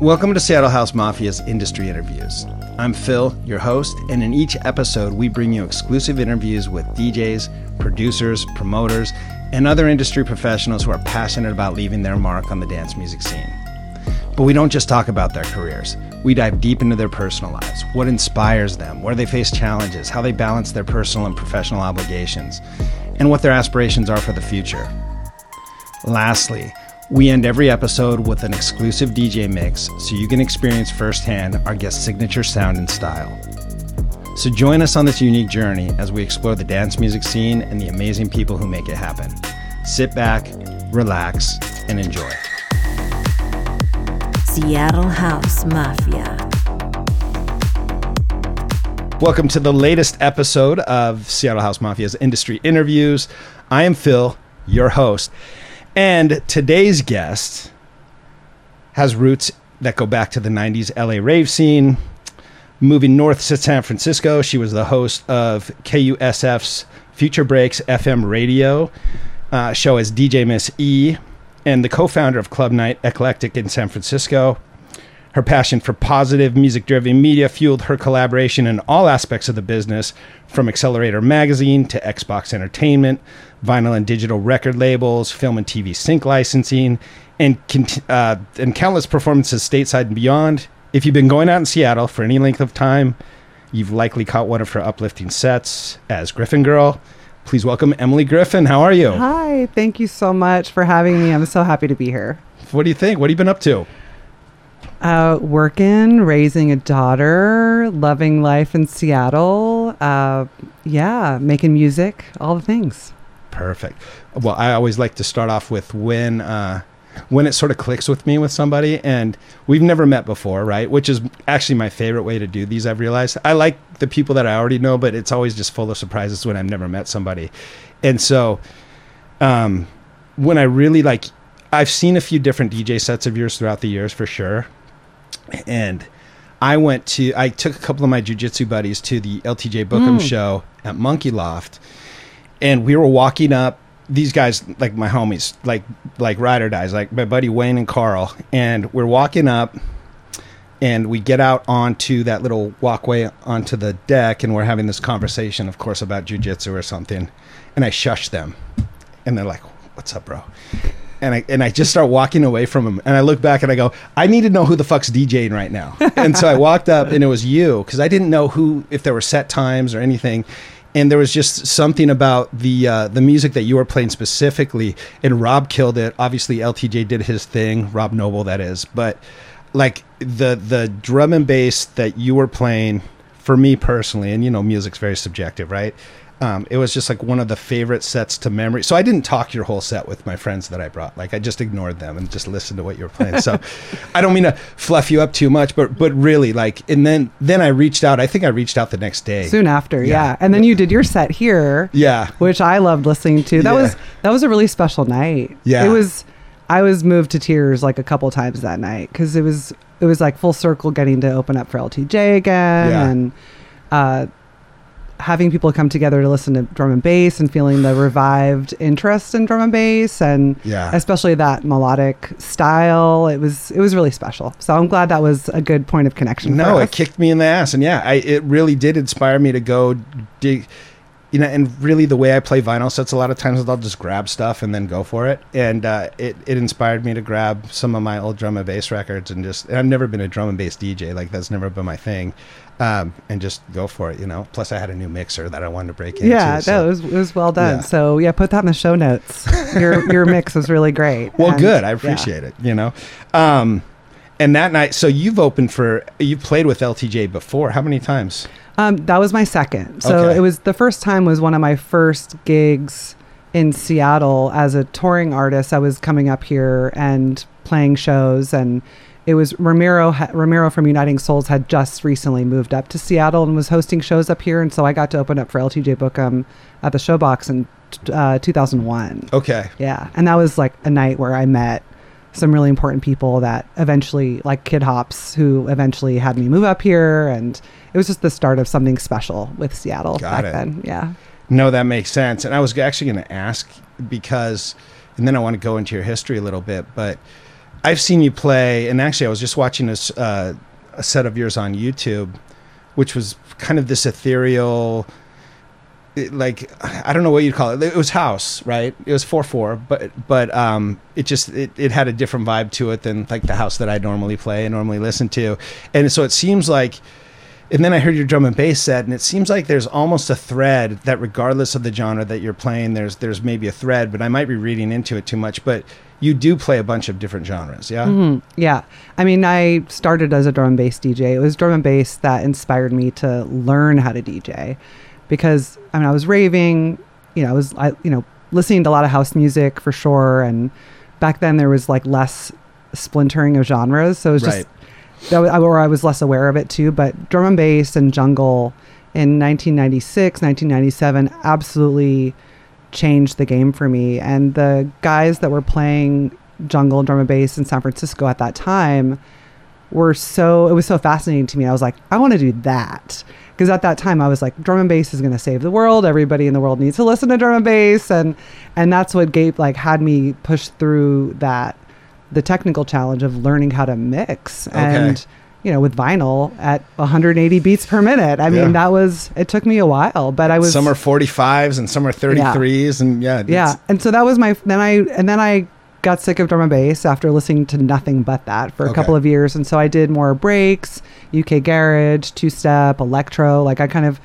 Welcome to Seattle House Mafia's Industry Interviews. I'm Phil, your host, and in each episode, we bring you exclusive interviews with DJs, producers, promoters, and other industry professionals who are passionate about leaving their mark on the dance music scene. But we don't just talk about their careers. We dive deep into their personal lives, what inspires them, where they face challenges, how they balance their personal and professional obligations, and what their aspirations are for the future. Lastly, we end every episode with an exclusive DJ mix so you can experience firsthand our guest's signature sound and style. So join us on this unique journey as we explore the dance music scene and the amazing people who make it happen. Sit back, relax, and enjoy. Seattle House Mafia. Welcome to the latest episode of Seattle House Mafia's Industry Interviews. I am Phil, your host. And today's guest has roots that go back to the 90s LA rave scene. Moving north to San Francisco, she was the host of KUSF's Future Breaks FM radio uh, show as DJ Miss E and the co founder of Club Night Eclectic in San Francisco. Her passion for positive, music driven media fueled her collaboration in all aspects of the business, from Accelerator Magazine to Xbox Entertainment, vinyl and digital record labels, film and TV sync licensing, and, uh, and countless performances stateside and beyond. If you've been going out in Seattle for any length of time, you've likely caught one of her uplifting sets as GriffinGrrl. Please welcome Emily Griffin. How are you? Hi, thank you so much for having me. I'm so happy to be here. What do you think? What have you been up to? Uh, working, raising a daughter, loving life in Seattle. Uh, yeah, making music, all the things. Perfect. Well, I always like to start off with when uh, when it sort of clicks with me with somebody, and we've never met before, right? Which is actually my favorite way to do these. I've realized I like the people that I already know, but it's always just full of surprises when I've never met somebody. And so, um, when I really like, I've seen a few different DJ sets of yours throughout the years for sure, and I went to I took a couple of my jujitsu buddies to the LTJ Bukem mm. show at Monkey Loft, and we were walking up. These guys, like my homies, like like ride or dies, like my buddy Wayne and Carl, and we're walking up, and we get out onto that little walkway onto the deck, and we're having this conversation, of course, about jujitsu or something, and I shush them, and they're like, "What's up, bro?" and I and I just start walking away from him, and I look back and I go, I need to know who the fuck's DJing right now. and so I walked up, and it was you because I didn't know who if there were set times or anything. And there was just something about the uh, the music that you were playing specifically, and Rob killed it. Obviously, LTJ did his thing, Rob Noble, that is. But like the the drum and bass that you were playing, for me personally, and you know, music's very subjective, right? Um, it was just like one of the favorite sets to memory. So I didn't talk your whole set with my friends that I brought. Like I just ignored them and just listened to what you were playing. So I don't mean to fluff you up too much, but but really like and then then I reached out. I think I reached out the next day. Soon after, yeah. yeah. And then you did your set here. Yeah. Which I loved listening to. That yeah. was that was a really special night. Yeah. It was I was moved to tears like a couple times that night because it was it was like full circle getting to open up for LTJ again yeah. and uh having people come together to listen to drum and bass and feeling the revived interest in drum and bass and yeah. especially that melodic style it was it was really special. So i'm glad that was a good point of connection no it kicked me in the ass. And yeah I, it really did inspire me to go dig you know, and really the way I play vinyl sets, a lot of times I'll just grab stuff and then go for it. And uh, it, it inspired me to grab some of my old drum and bass records and just, and I've never been a drum and bass DJ, like that's never been my thing. Um, and just go for it, you know. Plus, I had a new mixer that I wanted to break into. Yeah, so. no, it was, it was well done. Yeah. So yeah, put that in the show notes. Your your mix was really great. Well, and, good. I appreciate yeah. it. You know, um, and that night, so you've opened for you've played with LTJ before. How many times? Um, that was my second. So okay. it was the first time was one of my first gigs in Seattle as a touring artist. I was coming up here and playing shows and it was Ramiro Ramiro from Uniting Souls had just recently moved up to Seattle and was hosting shows up here and so I got to open up for LTJ Bukem at the Showbox in uh, 2001. Okay. Yeah. And that was like a night where I met some really important people that eventually like Kid Hops who eventually had me move up here and it was just the start of something special with Seattle Got back it. then. Yeah. No, that makes sense. And I was actually going to ask because, and then I want to go into your history a little bit, but I've seen you play, and actually, I was just watching a, s- uh, a set of yours on YouTube, which was kind of this ethereal, it, like I don't know what you'd call it. It was house, right? It was four four, but but um, it just it, it had a different vibe to it than like the house that I normally play and normally listen to, and so it seems like. And then I heard your drum and bass set, and it seems like there's almost a thread that, regardless of the genre that you're playing, there's there's maybe a thread, but I might be reading into it too much. But you do play a bunch of different genres, yeah. Mhm. Yeah. I mean, I started as a drum and bass DJ. It was drum and bass that inspired me to learn how to DJ because I mean, I was raving, you know, I was, I, you know, listening to a lot of house music for sure. And back then there was like less splintering of genres. So it was Right. just, that was, or I was less aware of it too. But drum and bass and jungle in 1996, 1997 absolutely changed the game for me. And the guys that were playing jungle and drum and bass in San Francisco at that time were so it was so fascinating to me. I was like, I want to do that. Because at that time I was like, drum and bass is gonna save the world. Everybody in the world needs to listen to drum and bass and and that's what Gabe like had me push through that the technical challenge of learning how to mix and you know with vinyl at 180 beats per minute. I Yeah. mean that was it took me a while, but I was some are 45s and some are 33s, and yeah, yeah and so that was my then i and then i got sick of drum and bass after listening to nothing but that for a Okay. couple of years and so i did more breaks uk garage two step electro like i kind of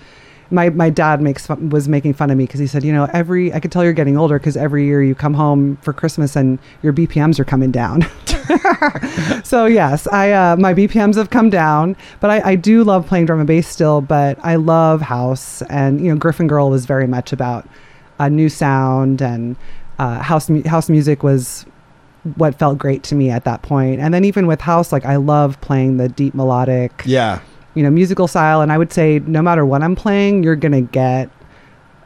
my, my dad makes fun, was making fun of me because he said, you know, every I could tell you're getting older because every year you come home for Christmas and your BPMs are coming down. so yes, I uh, my BPMs have come down, but I, I do love playing drum and bass still. But I love house, and you know, GriffinGrrl was very much about a new sound, and uh, house mu- house music was what felt great to me at that point. And then even with house, like I love playing the deep melodic, yeah. you know, musical style. And I would say no matter what I'm playing, you're gonna get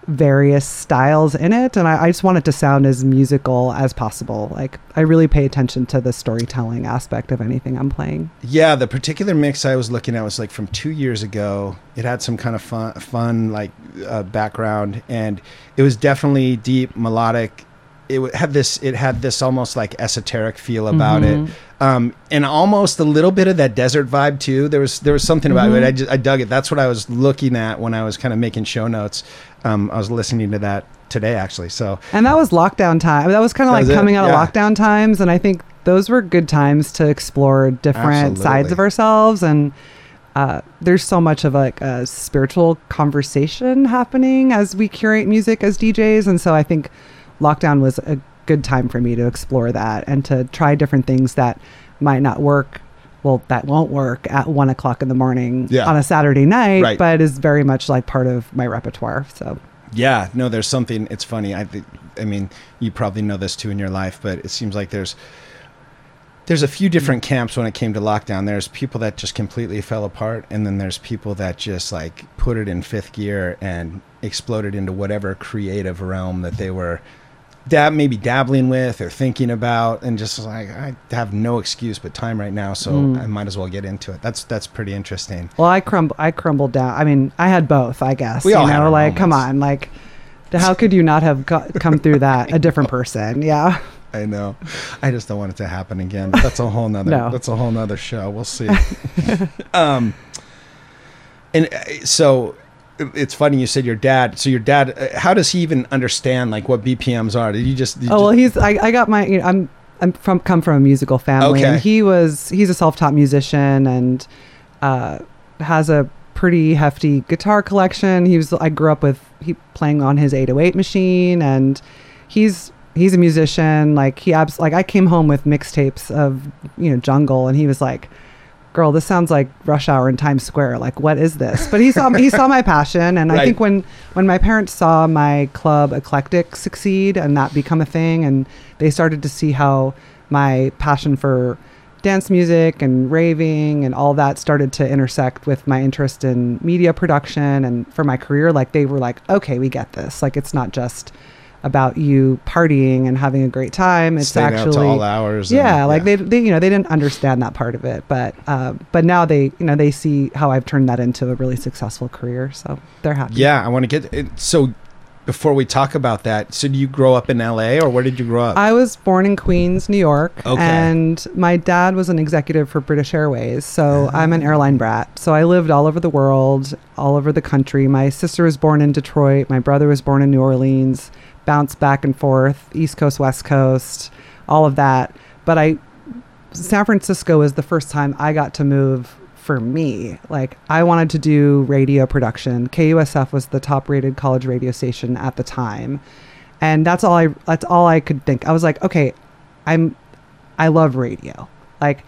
various styles in it and I, I just want it to sound as musical as possible like i really pay attention to the storytelling aspect of anything i'm playing Yeah, the particular mix I was looking at was like from two years ago. It had some kind of fun, fun like uh, background, and it was definitely deep, melodic. It had this. It had this almost like esoteric feel about Mhm. it, um, and almost a little bit of that desert vibe too. There was there was something about it. Mhm. I just I dug it. That's what I was looking at when I was kind of making show notes. Um, I was listening to that today actually. So and that was lockdown time that was kind of like was it, coming out yeah. of lockdown times and i think those were good times to explore different sides of ourselves and uh, there's so much of like a spiritual conversation happening as we curate music as DJs, and so I think lockdown was a good time for me to explore that and to try different things that might not work. Well, that won't work at one o'clock in the morning Yeah. on a Saturday night, Right. but is very much like part of my repertoire. So Yeah, no, there's something. It's funny. I. I mean, you probably know this too in your life, but it seems like there's there's a few different camps when it came to lockdown. There's people that just completely fell apart, and then there's people that just like put it in fifth gear and exploded into whatever creative realm that they were dab maybe dabbling with or thinking about, and just like I have no excuse but time right now, so Mm. I might as well get into it. That's that's pretty interesting. Well, I crumb I crumbled down. I mean, I had both, I guess. We you all know, like come on, like how could you not have co- come through that a different person? Yeah. I know. I just don't want it to happen again. That's a whole nother. No. That's a whole nother show. We'll see. um, and uh, so it's funny you said your dad. So your dad, uh, how does he even understand like what BPMs are? Did you just? Did Oh well, he's I, I got my you know, I'm I'm from come from a musical family, Okay. and he was he's a self-taught musician and uh, has a pretty hefty guitar collection. He was I grew up with he playing on his 808 machine, and he's he's a musician. Like he abs like I came home with mixtapes of you know jungle, and he was like. Girl, this sounds like rush hour in Times Square. Like, what is this? But he saw he saw my passion, and I think when when my parents saw my club eclectic succeed and that become a thing and they started to see how my passion for dance music and raving and all that started to intersect with my interest in media production and for my career like they were like okay we get this like it's not just about you partying and having a great time it's out actually to all hours. and- yeah, like they, they, you know, they didn't understand that part of it, but, uh, but now they, you know, they see how I've turned that into a really successful career, so they're happy. Yeah, I want to get it. So before we talk about that, so did you grow up in LA or where did you grow up? I was born in Queens, New York, Okay. and my dad was an executive for British Airways. So I'm an airline brat. So I lived all over the world, all over the country. My sister was born in Detroit. My brother was born in New Orleans. Bounced back and forth, East Coast, West Coast, all of that. But I, San Francisco was the first time I got to move for me. Like I wanted to do radio production. KUSF was the top rated college radio station at the time. And that's all I that's all I could think. I was like, okay, I'm I love radio. Like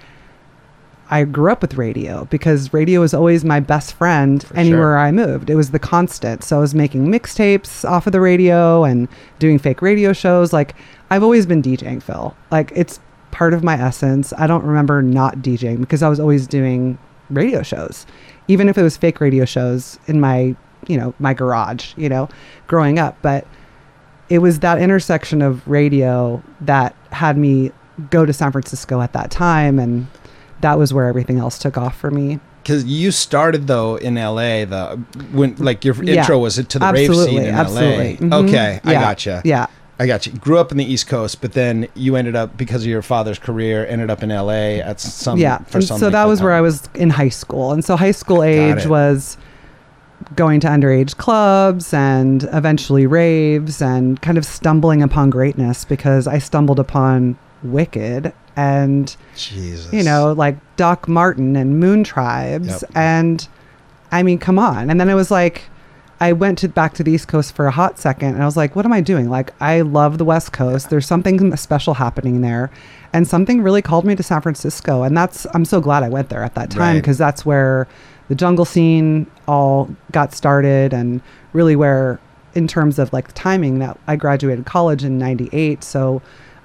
I grew up with radio because radio was always my best friend For anywhere sure. I moved. It was the constant. So I was making mixtapes off of the radio and doing fake radio shows. Like I've always been DJing, Phil. Like it's part of my essence. I don't remember not DJing because I was always doing radio shows, even if it was fake radio shows in my, you know, my garage, you know, growing up. But it was that intersection of radio that had me go to San Francisco at that time. And that was where everything else took off for me. Because you started though in LA, the when like your Yeah. intro was to the rave scene in absolutely. LA. Mhm. Okay, I gotcha. Yeah. I got you. Grew up in the East Coast, but then you ended up because of your father's career, ended up in LA at some. yeah. for some so that was where. I was in high school. And so high school age was going to underage clubs and eventually raves and kind of stumbling upon greatness because I stumbled upon Wicked and Jesus. you know, like Doc Martin and Moontribes. Yep. And I mean, come on. And then I was like, I went to back to the East Coast for a hot second and I was like, what am I doing? Like, I love the West Coast. There's something special happening there. And something really called me to San Francisco. And that's, I'm so glad I went there at that time Right. because that's where the jungle scene all got started and really where, in terms of like the timing, that I graduated college in 98. So,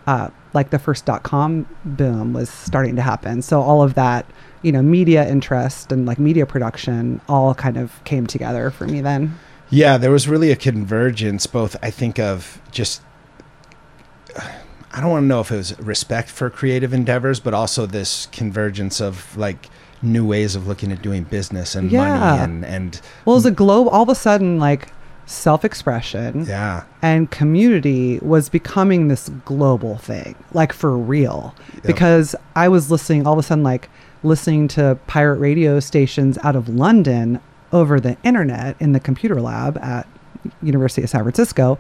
uh, like the first dot com boom was starting to happen. So all of that, you know, media interest and like media production all kind of came together for me then. Yeah, there was really a convergence, both I think of just I don't want to know if it was respect for creative endeavors, but also this convergence of like new ways of looking at doing business and Yeah. money and and Well, as a globe, all of a sudden, like self-expression yeah, and community was becoming this global thing, like for real. Yep. Because I was listening, all of a sudden, like listening to pirate radio stations out of London over the internet in the computer lab at University of San Francisco.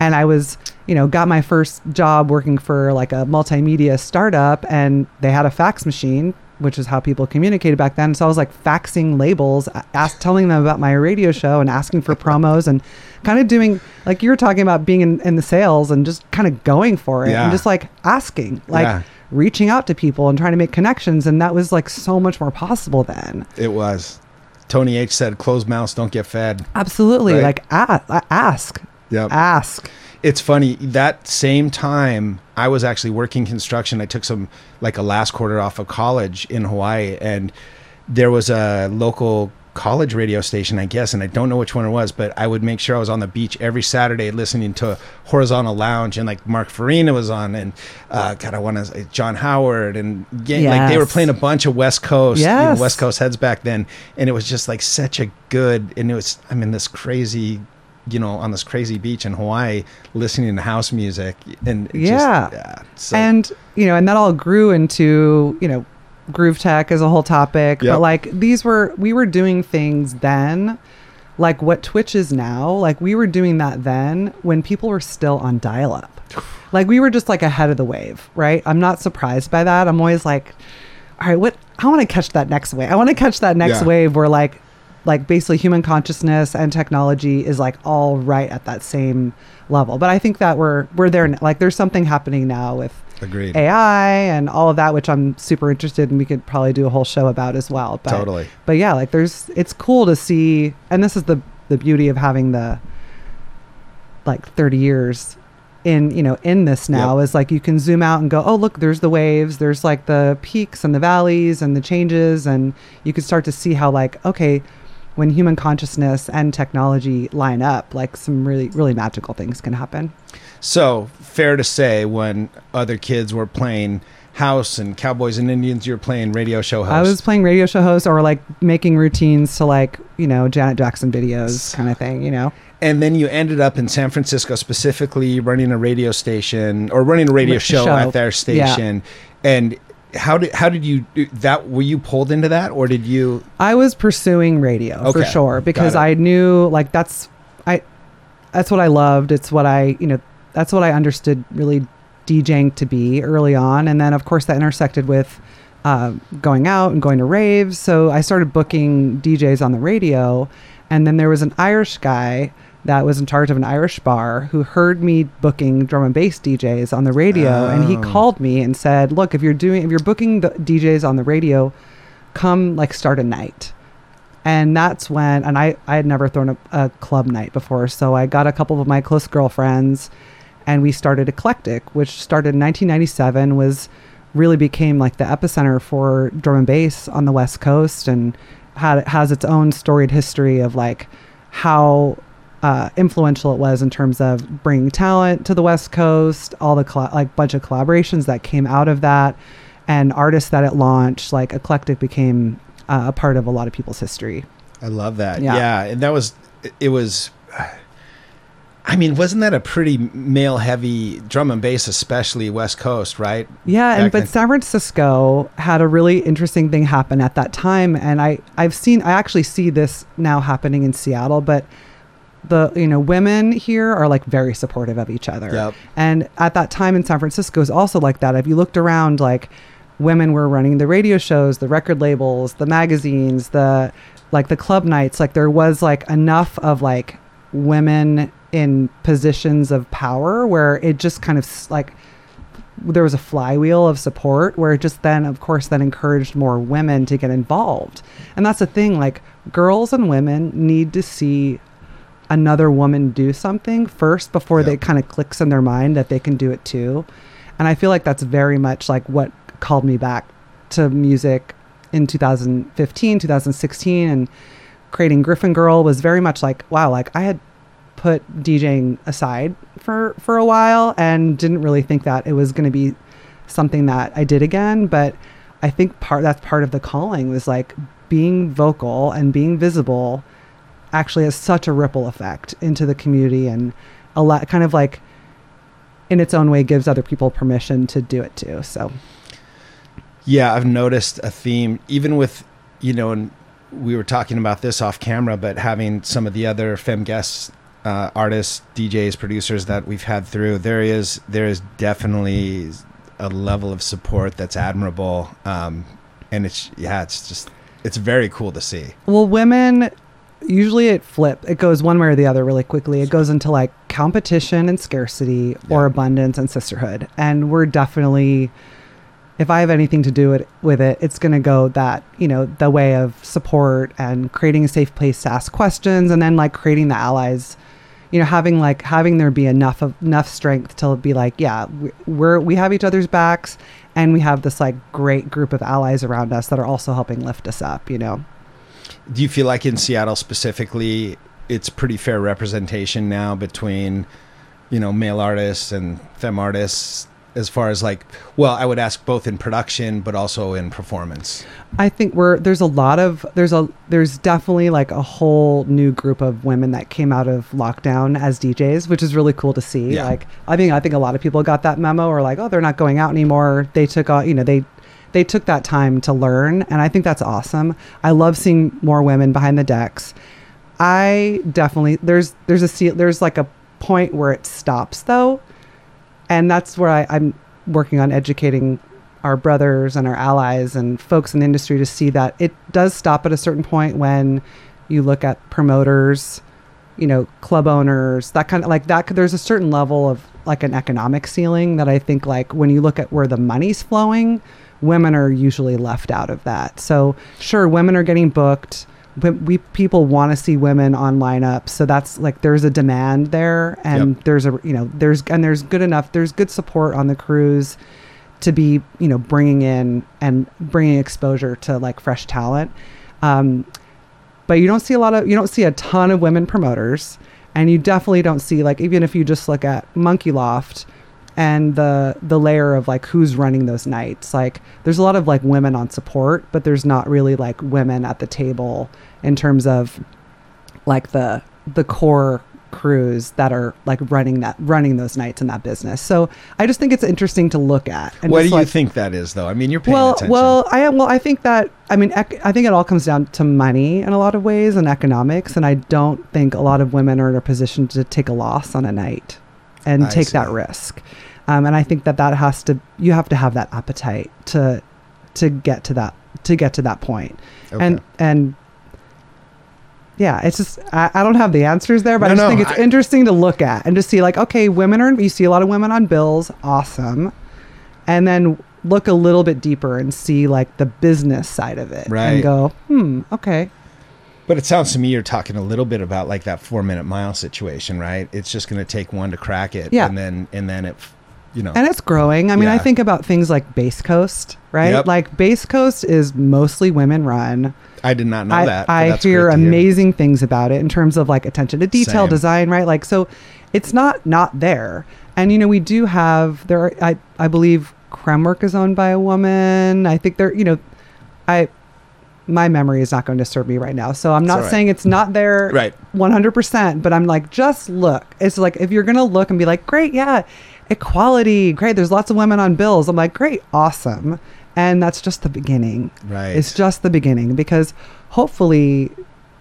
And I was, you know, got my first job working for like a multimedia startup and they had a fax machine, which is how people communicated back then. So I was like faxing labels, ask, telling them about my radio show and asking for promos and kind of doing, like you were talking about being in, in the sales and just kind of going for it Yeah. and just like asking, like Yeah. reaching out to people and trying to make connections. And that was like so much more possible then. it was. Tony H said, "Closed mouths don't get fed." Absolutely. Right. Like a- ask, Yep. ask. It's funny that same time I was actually working construction. I took some like a last quarter off of college in Hawaii, and there was a local college radio station, I guess, and I don't know which one it was, but I would make sure I was on the beach every Saturday listening to Horizontal Lounge, and like Mark Farina was on, and uh, God, I want to John Howard, and yeah, like they were playing a bunch of West Coast, you know, West Coast heads back then, and it was just like such a good, and it was I'm in this crazy you know, on this crazy beach in Hawaii, listening to house music, and Yeah. just, yeah. So, and you know and that all grew into you know groove tech as a whole topic Yep. but like these were we were doing things then like what twitch is now like we were doing that then when people were still on dial-up like we were just like ahead of the wave right i'm not surprised by that i'm always like all right what i want to catch that next wave i want to catch that next Yeah. wave where like like basically human consciousness and technology is like all right at that same level but i think that we're we're there like there's something happening now with agreed. AI and all of that, which I'm super interested in. We could probably do a whole show about as well. But, Totally. But yeah, like there's, it's cool to see, and this is the the beauty of having the like 30 years in you know in this now Yep. is like you can zoom out and go oh look there's the waves there's like the peaks and the valleys and the changes and you can start to see how like okay when human consciousness and technology line up like some really really magical things can happen So fair to say, when other kids were playing house and cowboys and Indians. You were playing radio show host. I was playing radio show host or like making routines to like you know Janet Jackson videos kind of thing. You know. And then you ended up in San Francisco, specifically running a radio station or running a radio show, show. at their station. Yeah. And how did how did you that? Were you pulled into that, or did you? I was pursuing radio okay. for sure because I knew like that's I that's what I loved. It's what I you know that's what I understood really DJing to be early on, and then of course that intersected with uh, going out and going to raves. So I started booking DJs on the radio, and then there was an Irish guy that was in charge of an Irish bar who heard me booking drum and bass DJs on the radio oh. and he oh. called me and said, "Look, if you're doing if you're booking the DJs on the radio, come like start a night." And that's when and I I had never thrown a, a club night before, so I got a couple of my close girlfriends and we started Eclectic, which started in 1997 was really became like the epicenter for drum and bass on the West Coast and had has its own storied history of like how uh, influential it was in terms of bringing talent to the West Coast, all the like bunch of collaborations that came out of that, and artists that it launched. Like Eclectic became uh, a part of a lot of people's history. I love that. Yeah. yeah, and that was it was. I mean, wasn't that a pretty male heavy drum and bass, especially West Coast, right? Yeah, and but then? San Francisco had a really interesting thing happen at that time, and I I've seen I actually see this now happening in Seattle, but the you know women here are like very supportive of each other. Yep. and at that time in san francisco is also like that. If you looked around like women were running the radio shows the record labels the magazines the like the club nights like there was like enough of like women in positions of power where it just kind of like there was a flywheel of support where it just then of course then encouraged more women to get involved. And that's the thing like girls and women need to see another woman do something first before yep. they kind of clicks in their mind that they can do it too. And I feel like that's very much like what called me back to music in 2015, 2016 and creating GriffinGrrl was very much like wow, like I had put DJing aside for for a while and didn't really think that it was going to be something that I did again, but I think part that's part of the calling was like being vocal and being visible actually has such a ripple effect into the community and a lot kind of like in its own way gives other people permission to do it too. So yeah, I've noticed a theme even with you know and we were talking about this off camera, but having some of the other fem guests, uh, artists, DJs, producers that we've had through, there is there is definitely a level of support that's admirable, um, and it's yeah, it's just it's very cool to see. Well, women usually it flip it goes one way or the other really quickly. It goes into like competition and scarcity yeah. or abundance and sisterhood. And we're definitely if i have anything to do it, with it it's going to go that you know the way of support and creating a safe place to ask questions and then like creating the allies. You know having like having there be enough of enough strength to be like yeah we're we have each other's backs and we have this like great group of allies around us that are also helping lift us up you know do you feel like in Seattle specifically, it's pretty fair representation now between, you know, male artists and femme artists? As far as like, well, I would ask both in production, but also in performance. I think we're there's a lot of there's a there's definitely like a whole new group of women that came out of lockdown as DJs, which is really cool to see. Yeah. Like I think I think a lot of people got that memo or like, oh, they're not going out anymore. They took on, you know, they they took that time to learn and i think that's awesome. I love seeing more women behind the decks. I definitely there's there's a there's like a point where it stops though and that's where I, i'm working on educating our brothers and our allies and folks in the industry to see that it does stop at a certain point when you look at promoters you know club owners that kind of like that there's a certain level of like an economic ceiling that i think like when you look at where the money's flowing women are usually left out of that. So sure, women are getting booked. But we people want to see women on lineups, so that's like there's a demand there, and yep. there's a you know there's and there's good enough there's good support on the crews to be you know bringing in and bringing exposure to like fresh talent. Um, but you don't see a lot of you don't see a ton of women promoters, and you definitely don't see like even if you just look at Monkey Loft, and the the layer of like who's running those nights. Like there's a lot of like women on support but there's not really like women at the table in terms of like the the core crews that are like running that running those nights in that business. So i just think it's interesting to look at what do you like, think that is though? I mean you're paying well attention. well i am well i think that i mean ec- i think it all comes down to money in a lot of ways and economics and i don't think a lot of women are in a position to take a loss on a night and I take that risk um, and i think that that has to you have to have that appetite to to get to that to get to that point Okay. and and yeah it's just I, I don't have the answers there but No, i just no, think it's I- interesting to look at and to see like okay women are you see a lot of women on bills awesome and then look a little bit deeper and see like the business side of it Right. and go hmm okay But it sounds to me you're talking a little bit about like that four minute mile situation, right? It's just going to take one to crack it, Yeah. and then and then it, you know, and it's growing i mean i think about things like Bass Coast right Yep. like Bass Coast is mostly women run I did not know I, that. I hear amazing things about it in terms of like attention to detail, Same. design, right? Like, so it's not not there. And you know, we do have there. Are, I I believe Kremwerk is owned by a woman. I think they're you know, I my memory is not going to serve me right now, so I'm not right. saying it's not there, Right. 100. percent But I'm like, just look. It's like if you're gonna look and be like, great, yeah, equality, great. There's lots of women on bills. I'm like, great, awesome. And that's just the beginning. Right. It's just the beginning because hopefully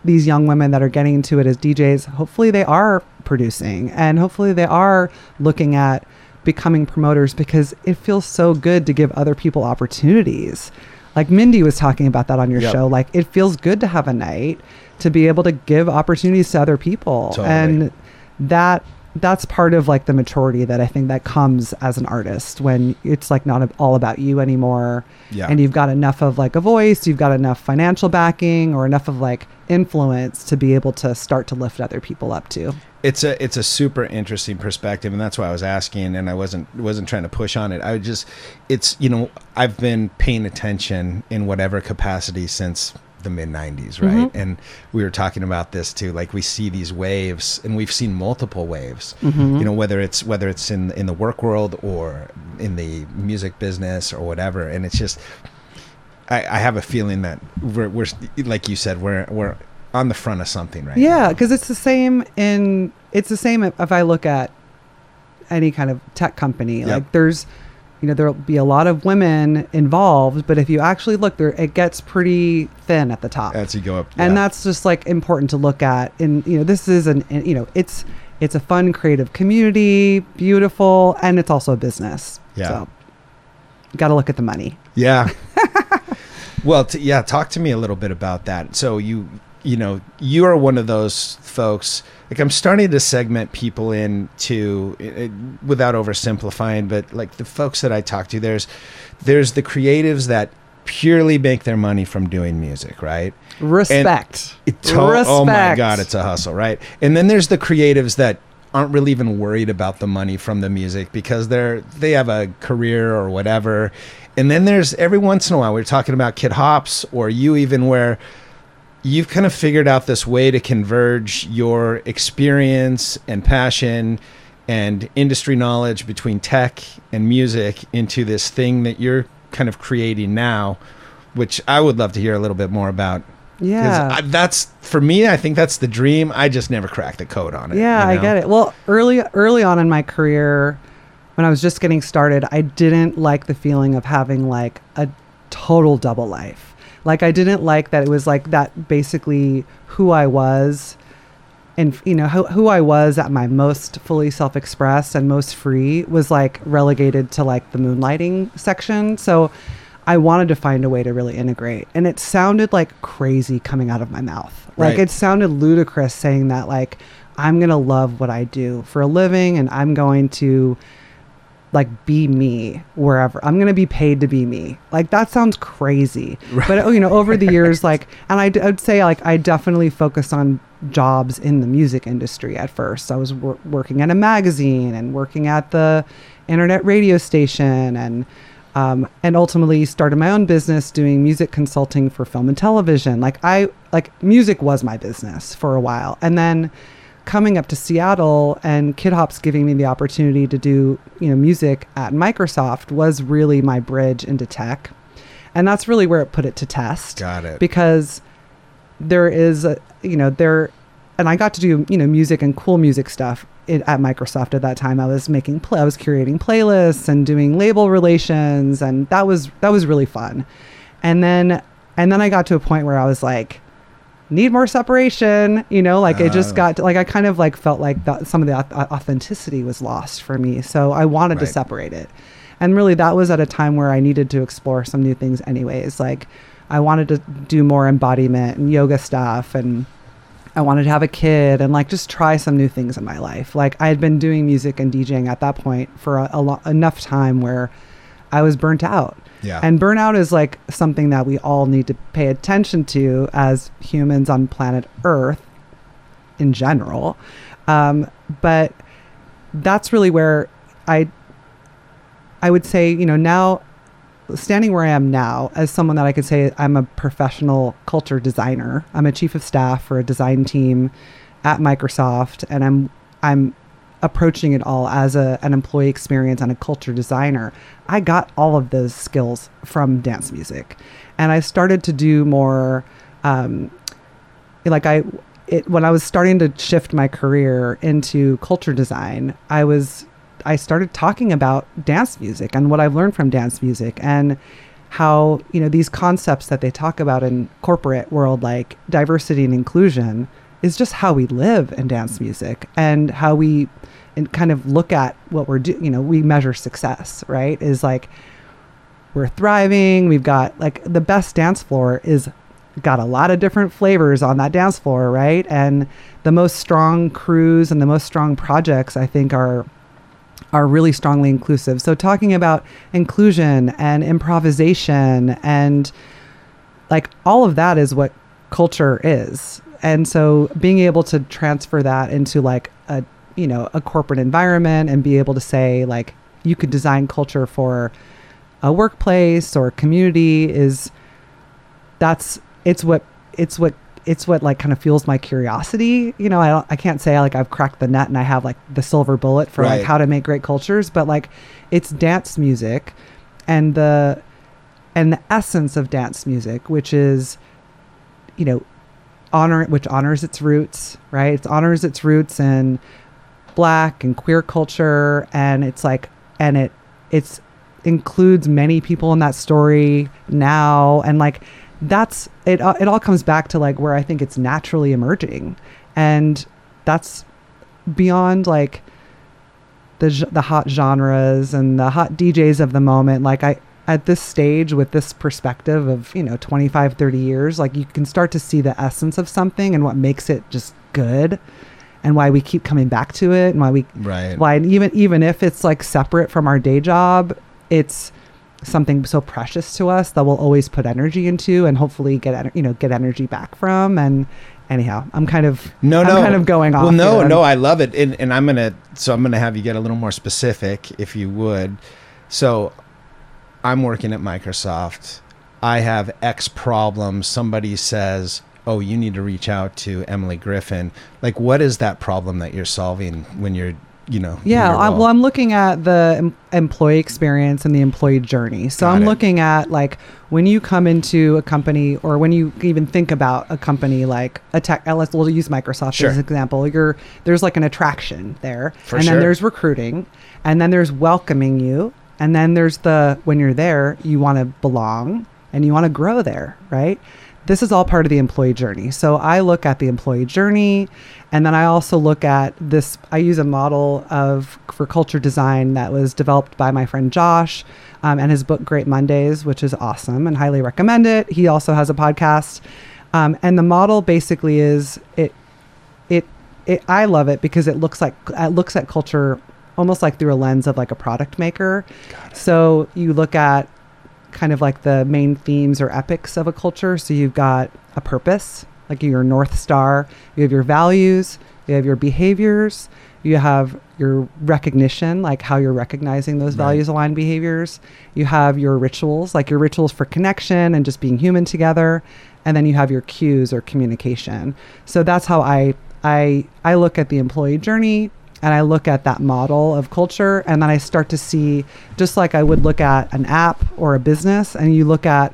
these young women that are getting into it as DJs, hopefully they are producing and hopefully they are looking at becoming promoters because it feels so good to give other people opportunities. Like Mindy was talking about that on your Yep. show. Like it feels good to have a night to be able to give opportunities to other people. Totally. And that that's part of like the maturity that I think that comes as an artist when it's like not all about you anymore Yeah. and you've got enough of like a voice, you've got enough financial backing or enough of like influence to be able to start to lift other people up too. it's a it's a super interesting perspective and that's why I was asking and I wasn't wasn't trying to push on it. I just it's you know I've been paying attention in whatever capacity since the mid 90s, right? Mhm. And we were talking about this too like we see these waves and we've seen multiple waves. Mhm. You know whether it's whether it's in in the work world or in the music business or whatever and it's just I, I have a feeling that we're, we're like you said we're we're on the front of something right Yeah, because it's the same in it's the same if I look at any kind of tech company. Yep. Like there's you know there'll be a lot of women involved, but if you actually look there it gets pretty thin at the top. as you go up and yeah. that's just like important to look at and you know this is an an- you know it's it's a fun creative community beautiful and it's also a business Yeah. so got to look at the money Yeah. well, t- yeah. Talk to me a little bit about that. So you, you know, you are one of those folks. Like I'm starting to segment people into, uh, without oversimplifying, but like the folks that I talk to, there's, there's the creatives that purely make their money from doing music, right? respect It to- oh my god, it's a hustle, right? And then there's the creatives that aren't really even worried about the money from the music because they're they have a career or whatever. And then there's every once in a while we're talking about Kid Hops or you even where you've kind of figured out this way to converge your experience and passion and industry knowledge between tech and music into this thing that you're kind of creating now, which I would love to hear a little bit more about. yeah I, that's for me. I think that's the dream. I just never cracked the code on it. yeah you i get it well early early on in my career when i was just getting started i didn't like the feeling of having like a total double life. Like i didn't like that it was like that basically who i was and you know who, who i was at my most fully self-expressed and most free was like relegated to like the moonlighting section. So i wanted to find a way to really integrate. And it sounded like crazy coming out of my mouth. Like Right. it sounded ludicrous saying that like i'm gonna love what i do for a living and i'm going to like be me wherever. I'm going to be paid to be me. Like that sounds crazy. But oh, you know over the years like and I'd, I'd say like i definitely focused on jobs in the music industry at first. I was wor- working at a magazine and working at the internet radio station and um, and ultimately started my own business doing music consulting for film and television. Like i like music was my business for a while. And then coming up to Seattle and Kid Hop's giving me the opportunity to do, you know, music at Microsoft was really my bridge into tech. And that's really where it put it to test. Got it. Because there is a, you know, there and I got to do, you know, music and cool music stuff it, at Microsoft at that time. I was making play, I was curating playlists and doing label relations and that was that was really fun. And then and then I got to a point where I was like need more separation you know like it just Oh. got like i kind of like felt like that some of the authenticity was lost for me. So i wanted to separate it. And really that was at a time where i needed to explore some new things anyways. Like i wanted to do more embodiment and yoga stuff and i wanted to have a kid and like just try some new things in my life. Like i had been doing music and djing at that point for a, a lo- enough time where i was burnt out Yeah. and burnout is like something that we all need to pay attention to as humans on planet Earth in general. Um, but that's really where I I would say, you know, now standing where I am now as someone that I could say I'm a professional culture designer. I'm a chief of staff for a design team at Microsoft and I'm I'm approaching it all as a, an employee experience and a culture designer. I got all of those skills from dance music. And I started to do more um, like I it when I was starting to shift my career into culture design, I was I started talking about dance music and what I've learned from dance music and how, you know, these concepts that they talk about in corporate world like diversity and inclusion is just how we live in dance music and how we and kind of look at what we're doing, you know, we measure success, right? Is like we're thriving. We've got like the best dance floor is got a lot of different flavors on that dance floor, right? And the most strong crews and the most strong projects, I think, are are really strongly inclusive. So talking about inclusion and improvisation and like all of that is what culture is. And so being able to transfer that into like a you know a corporate environment and be able to say like you could design culture for a workplace or a community is that's it's what it's what it's what like kind of fuels my curiosity you know i don't i can't say like i've cracked the nut and i have like the silver bullet for Right. like how to make great cultures but like it's dance music and the and the essence of dance music which is you know honor which honors its roots right it honors its roots in black and queer culture and it's like and it it's includes many people in that story now and like that's it uh, it all comes back to like where i think it's naturally emerging and that's beyond like the the hot genres and the hot DJs of the moment. Like I at this stage with this perspective of you know 25 30 years like you can start to see the essence of something and what makes it just good and why we keep coming back to it and why we right. why even even if it's like separate from our day job it's something so precious to us that we'll always put energy into and hopefully get you know get energy back from and anyhow i'm kind of No, I'm no. kind of going off Well, no, here. no, I love it, and and I'm gonna so I'm gonna have you get a little more specific, if you would. So, I'm working at Microsoft. I have X problems. Somebody says, "Oh, you need to reach out to Emily Griffin." Like, what is that problem that you're solving when you're, you know? Yeah, I, well, I'm looking at the em- employee experience and the employee journey. So Got I'm it. looking at like when you come into a company, or when you even think about a company like a tech. uh, Let's we'll use Microsoft Sure. as an example. You're there's like an attraction there, For and sure. then there's recruiting, and then there's welcoming you, and then there's the when you're there, you want to belong and you want to grow there, right? This is all part of the employee journey. So I look at the employee journey and then I also look at this I use a model of for culture design that was developed by my friend Josh um, and his book Great Mondays, which is awesome and highly recommend it. He also has a podcast. Um, and the model basically is it it it I love it because it looks like it looks at culture almost like through a lens of like a product maker. So you look at kind of like the main themes or epics of a culture. So you've got a purpose, like your north star. You have your values. You have your behaviors. You have your recognition, like how you're recognizing those Right. values aligned behaviors. You have your rituals, like your rituals for connection and just being human together. And then you have your cues or communication. So that's how I I I look at the employee journey and I look at that model of culture and then I start to see just like I would look at an app or a business and you look at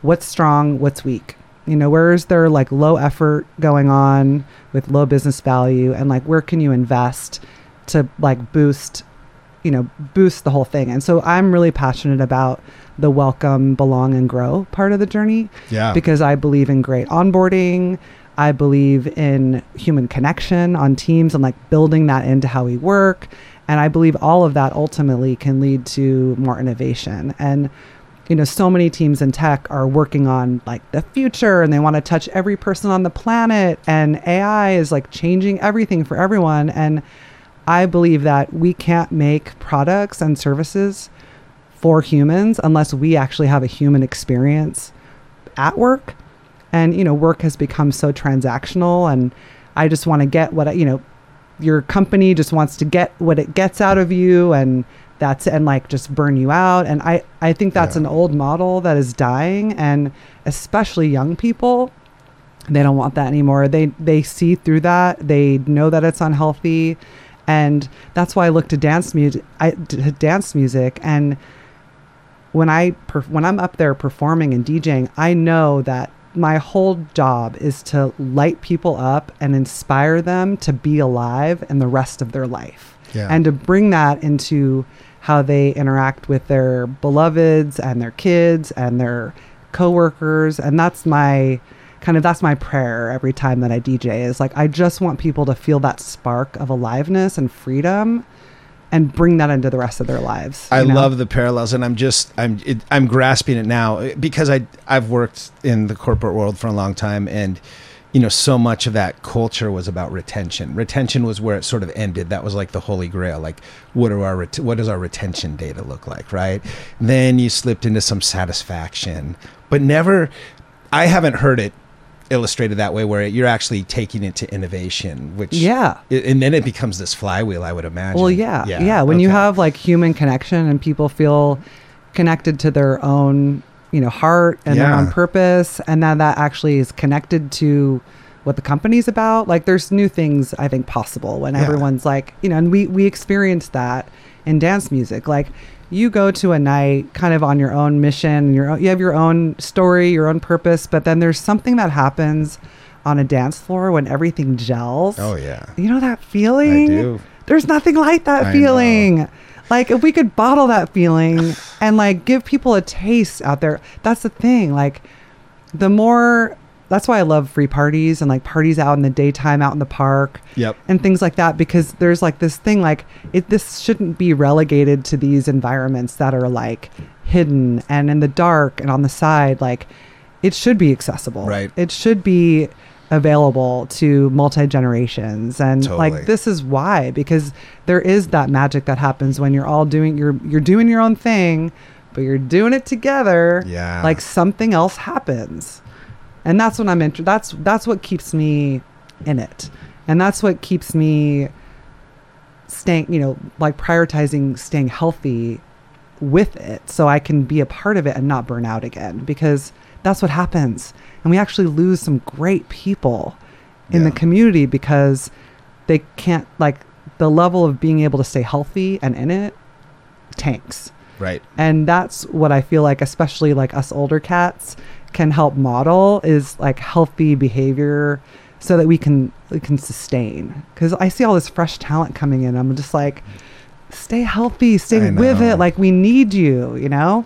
what's strong, what's weak. You know, where is there like low effort going on with low business value and like where can you invest to like boost you know, boost the whole thing. And so I'm really passionate about the welcome, belong, and grow part of the journey. Yeah. Because I believe in great onboarding. I believe in human connection on teams and like building that into how we work. And I believe all of that ultimately can lead to more innovation. And, you know, so many teams in tech are working on like the future and they want to touch every person on the planet. And AI is like changing everything for everyone. And I believe that we can't make products and services for humans unless we actually have a human experience at work. And, you know, work has become so transactional and I just want to get what, I, you know, your company just wants to get what it gets out of you and that's and like just burn you out and i i think that's yeah. an old model that is dying and especially young people they don't want that anymore they they see through that they know that it's unhealthy and that's why I look to dance music. I to dance music, and when I perf- when I'm up there performing and DJing, I know that my whole job is to light people up and inspire them to be alive in the rest of their life, yeah. and to bring that into how they interact with their beloveds and their kids and their coworkers, and that's my kind of that's my prayer every time that I DJ is like I just want people to feel that spark of aliveness and freedom and bring that into the rest of their lives. I know? love the parallels and I'm just I'm it, I'm grasping it now because I I've worked in the corporate world for a long time and you know so much of that culture was about retention retention was where it sort of ended that was like the holy grail like what are our ret- what does our retention data look like right then you slipped into some satisfaction but never i haven't heard it illustrated that way where you're actually taking it to innovation which yeah and then it becomes this flywheel i would imagine well yeah yeah, yeah. when okay. you have like human connection and people feel connected to their own you know heart and yeah. their own purpose and then that actually is connected to what the company's about like there's new things i think possible when yeah. everyone's like you know and we we experience that in dance music like you go to a night kind of on your own mission your you have your own story your own purpose but then there's something that happens on a dance floor when everything gels. Oh yeah. You know that feeling? I do. there's nothing like that I feeling. know. like if we could bottle that feeling and like give people a taste out there that's the thing. Like the more that's why I love free parties and like parties out in the daytime out in the park. Yep. And things like that because there's like this thing like it this shouldn't be relegated to these environments that are like hidden and in the dark and on the side like it should be accessible. Right. It should be available to multi generations and totally. like this is why because there is that magic that happens when you're all doing you're you're doing your own thing but you're doing it together. Yeah. Like something else happens and that's what I'm into. That's that's what keeps me in it, and that's what keeps me staying. You know, like prioritizing staying healthy with it, so I can be a part of it and not burn out again. Because that's what happens, and we actually lose some great people in yeah. the community because they can't like the level of being able to stay healthy and in it tanks. Right. And that's what I feel like, especially like us older cats can help model is like healthy behavior so that we can we can sustain. Because i see all this fresh talent coming in i'm just like stay healthy stay with it like we need you you know?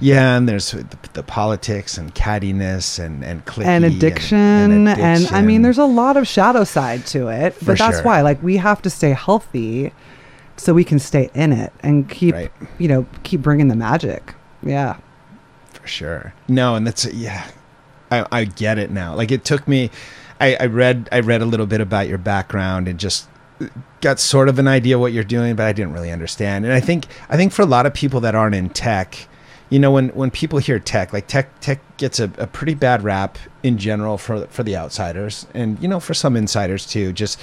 Yeah and there's the, the politics and cattiness and and and addiction, and, and addiction and i mean there's a lot of shadow side to it but that's sure. why like we have to stay healthy so we can stay in it and keep right. you know keep bringing the magic. Yeah for sure. No, and that's yeah, I, I get it now. Like it took me, I, I read I read a little bit about your background and just got sort of an idea what you're doing, but I didn't really understand. And I think I think for a lot of people that aren't in tech, you know, when when people hear tech, like tech tech gets a, a pretty bad rap in general for for the outsiders, and you know for some insiders too. Just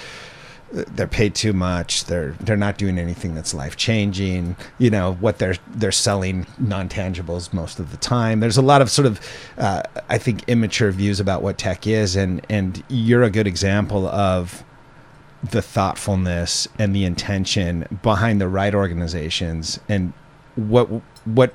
they're paid too much. They're they're not doing anything that's life changing. You know what they're they're selling non tangibles most of the time. There's a lot of sort of uh, I think immature views about what tech is, and and you're a good example of the thoughtfulness and the intention behind the right organizations and what what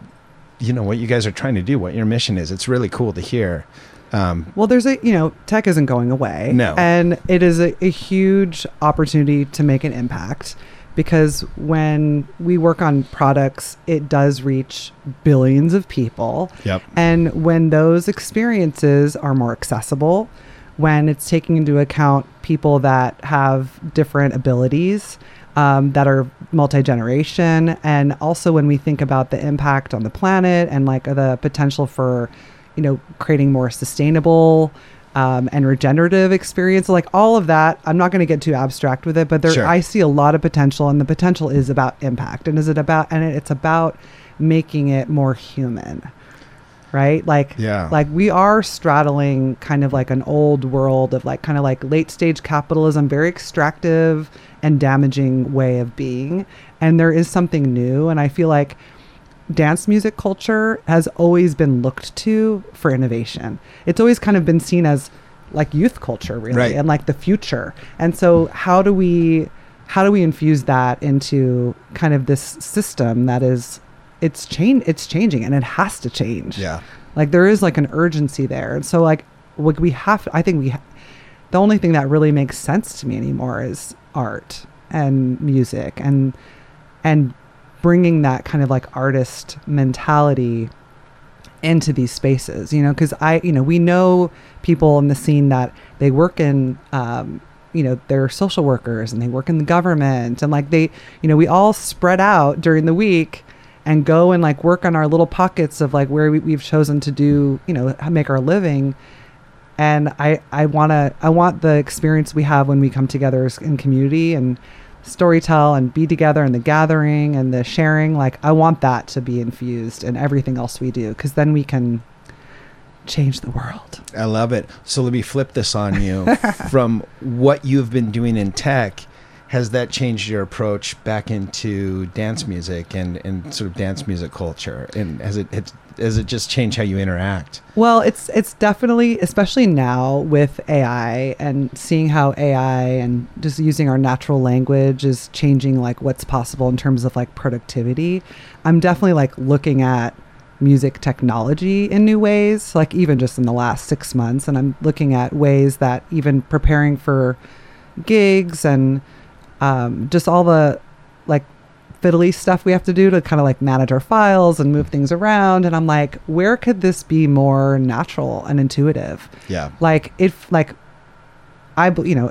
you know what you guys are trying to do, what your mission is. It's really cool to hear. Um, well, there's a you know tech isn't going away, no, and it is a, a huge opportunity to make an impact because when we work on products, it does reach billions of people. Yep. And when those experiences are more accessible, when it's taking into account people that have different abilities, um, that are multi generation, and also when we think about the impact on the planet and like the potential for, you know, creating more sustainable um, and regenerative experience, like all of that. I'm not going to get too abstract with it, but there, sure. I see a lot of potential, and the potential is about impact, and is it about, and it's about making it more human right like yeah like we are straddling kind of like an old world of like kind of like late stage capitalism very extractive and damaging way of being and there is something new and i feel like dance music culture has always been looked to for innovation. It's always kind of been seen as like youth culture really right. and like the future. And so how do we how do we infuse that into kind of this system that is it's change it's changing and it has to change? Yeah. Like there is like an urgency there. And so like what we have i think we ha- the only thing that really makes sense to me anymore is art and music and and bringing that kind of like artist mentality into these spaces you know because i you know we know people in the scene that they work in um, you know they're social workers and they work in the government and like they you know we all spread out during the week and go and like work on our little pockets of like where we, have chosen to do you know make our living. And i i want to i want the experience we have when we come together in community and storytell and be together and the gathering and the sharing like i want that to be infused in everything else we do because then we can change the world. I love it. So let me flip this on you from what you've been doing in tech has that changed your approach back into dance music and, and sort of dance music culture? And has it, it has it just changed how you interact? Well, it's it's definitely, especially now with AI and seeing how AI and just using our natural language is changing like what's possible in terms of like productivity. I'm definitely like looking at music technology in new ways, like even just in the last six months, and I'm looking at ways that even preparing for gigs and um, just all the like fiddly stuff we have to do to kind of like manage our files and move things around. And i'm like where could this be more natural and intuitive? Yeah. Like if like i you know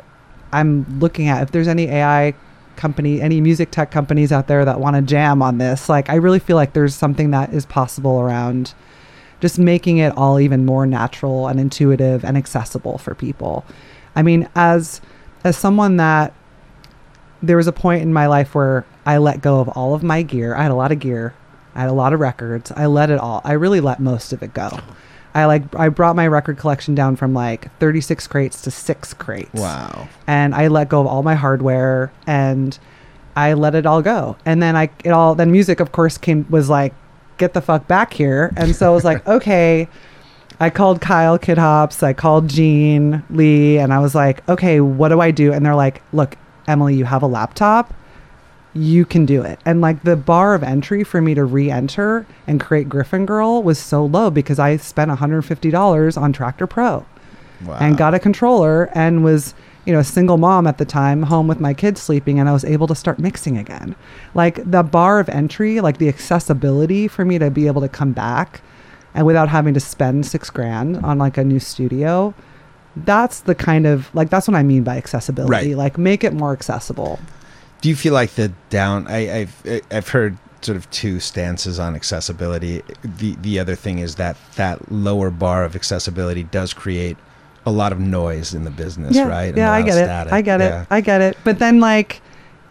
i'm looking at if there's any ai company any music tech companies out there that want to jam on this like i really feel like there's something that is possible around just making it all even more natural and intuitive and accessible for people. I mean as as someone that there was a point in my life where I let go of all of my gear. I had a lot of gear. I had a lot of records. I let it all. I really let most of it go. I like I brought my record collection down from like 36 crates to 6 crates. Wow. And I let go of all my hardware and I let it all go. And then I it all then music of course came was like get the fuck back here. And so I was like, okay, I called Kyle Kid Hops, I called Gene Lee and I was like, okay, what do I do? And they're like, look, Emily, you have a laptop, you can do it. And like the bar of entry for me to re enter and create GriffinGrrl was so low because I spent $150 on Traktor Pro wow. and got a controller and was, you know, a single mom at the time, home with my kids sleeping, and I was able to start mixing again. Like the bar of entry, like the accessibility for me to be able to come back and without having to spend six grand on like a new studio that's the kind of like that's what I mean by accessibility. Right. Like make it more accessible. Do you feel like the down? I, I've I've heard sort of two stances on accessibility. The the other thing is that that lower bar of accessibility does create a lot of noise in the business, yeah, right? Yeah, I get it. I get yeah. it. I get it. But then like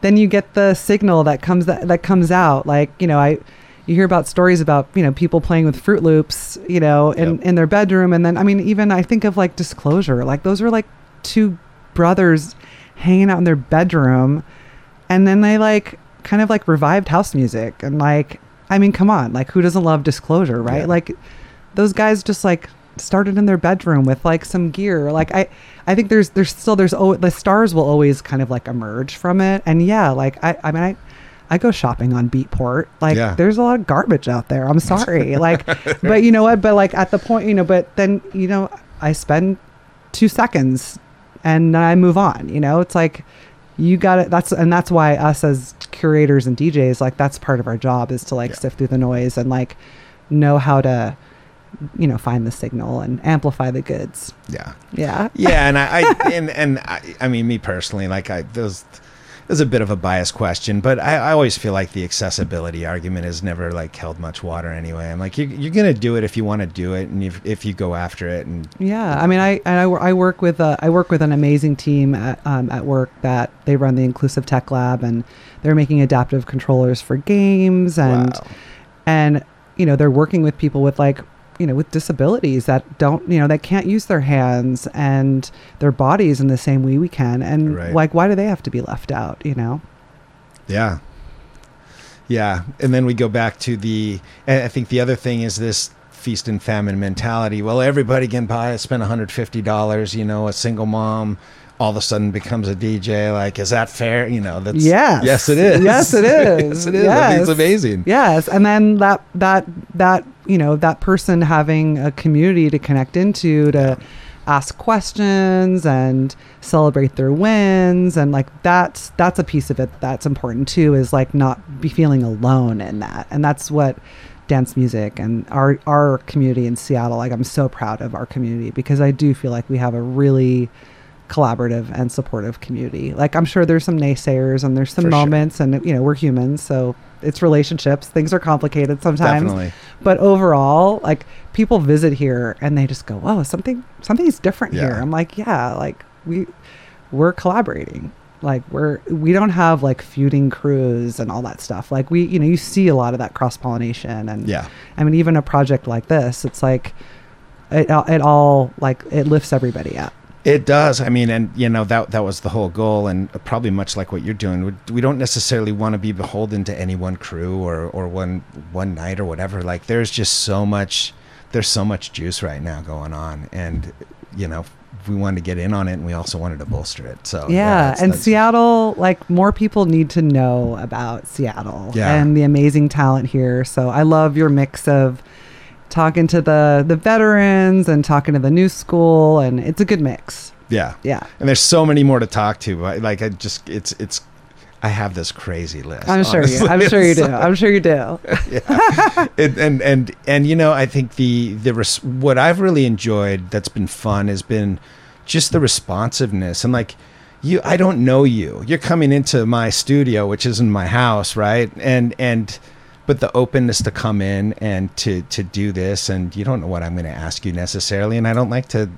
then you get the signal that comes that, that comes out. Like, you know, I you hear about stories about you know people playing with Fruit Loops, you know, in yep. in their bedroom, and then I mean, even I think of like Disclosure, like those were like two brothers hanging out in their bedroom, and then they like kind of like revived house music, and like I mean, come on, like who doesn't love Disclosure, right? Yeah. Like those guys just like started in their bedroom with like some gear. Like I, I think there's there's still there's oh the stars will always kind of like emerge from it. And yeah, like I I mean I. I go shopping on Beatport. Like, Yeah. there's a lot of garbage out there. I'm sorry. like, but you know what? But like at the point, you know, but then, you know, I spend two seconds and then I move on. You know, it's like you got it. That's and that's why us as curators and DJs, like that's part of our job is to like Yeah. sift through the noise and like know how to, you know, find the signal and amplify the goods. Yeah. Yeah. yeah, and I, I and and I, I mean, me personally, like I those. There's a bit of a biased question, but I, I always feel like the accessibility argument has never like held much water anyway. I'm like, you, you're gonna do it if you want to do it, and if, if you go after it, and Yeah, I mean, I I, I work with a, I work with an amazing team at, um, at work that they run the Inclusive Tech Lab, and they're making adaptive controllers for games, and Wow. and you know they're working with people with like you know with disabilities that don't you know that can't use their hands and their bodies in the same way we can, and Right. like why do they have to be left out? You know? Yeah. Yeah. And then we go back to the, I think the other thing is this feast and famine mentality. Well, everybody can buy, it spend $150, you know, a single mom all of a sudden becomes a DJ. Like, is that fair? You know, that's, Yes. yes, it is. Yes, it is. yes, it is. I think it's amazing. Yes, and then that that that you know that person having a community to connect into to ask questions and celebrate their wins and like that's that's a piece of it that's important too is like not be feeling alone in that and that's what dance music and our our community in Seattle like I'm so proud of our community because I do feel like we have a really collaborative and supportive community. Like I'm sure there's some naysayers and there's some For sure. moments and you know, we're humans, so it's relationships. Things are complicated sometimes. Definitely. But overall, like people visit here and they just go, "Oh, something something's different here." I'm like, "Yeah, like we we're collaborating." Like we're we don't have like feuding crews and all that stuff. Like we, you know, you see a lot of that cross pollination and Yeah. I mean, even a project like this, it's like it, it all like it lifts everybody up. It does. I mean, and you know that that was the whole goal, and probably much like what you're doing. We, we don't necessarily want to be beholden to any one crew or or one one night or whatever. Like, there's just so much. There's so much juice right now going on, and you know, we wanted to get in on it, and we also wanted to bolster it. So yeah, that's- and that's- Seattle, like more people need to know about Seattle Yeah. and the amazing talent here. So I love your mix of talking to the the veterans and talking to the new school, and it's a good mix. Yeah, Yeah, and there's so many more to talk to. Like, I just it's it's. I have this crazy list. I'm sure you. I'm sure you do. I'm sure you do. it, and and and you know i think the the res- what i've really enjoyed that's been fun has been just the responsiveness and like you i don't know you you're coming into my studio which is in my house right and and but the openness to come in and to to do this and you don't know what i'm going to ask you necessarily and i don't like to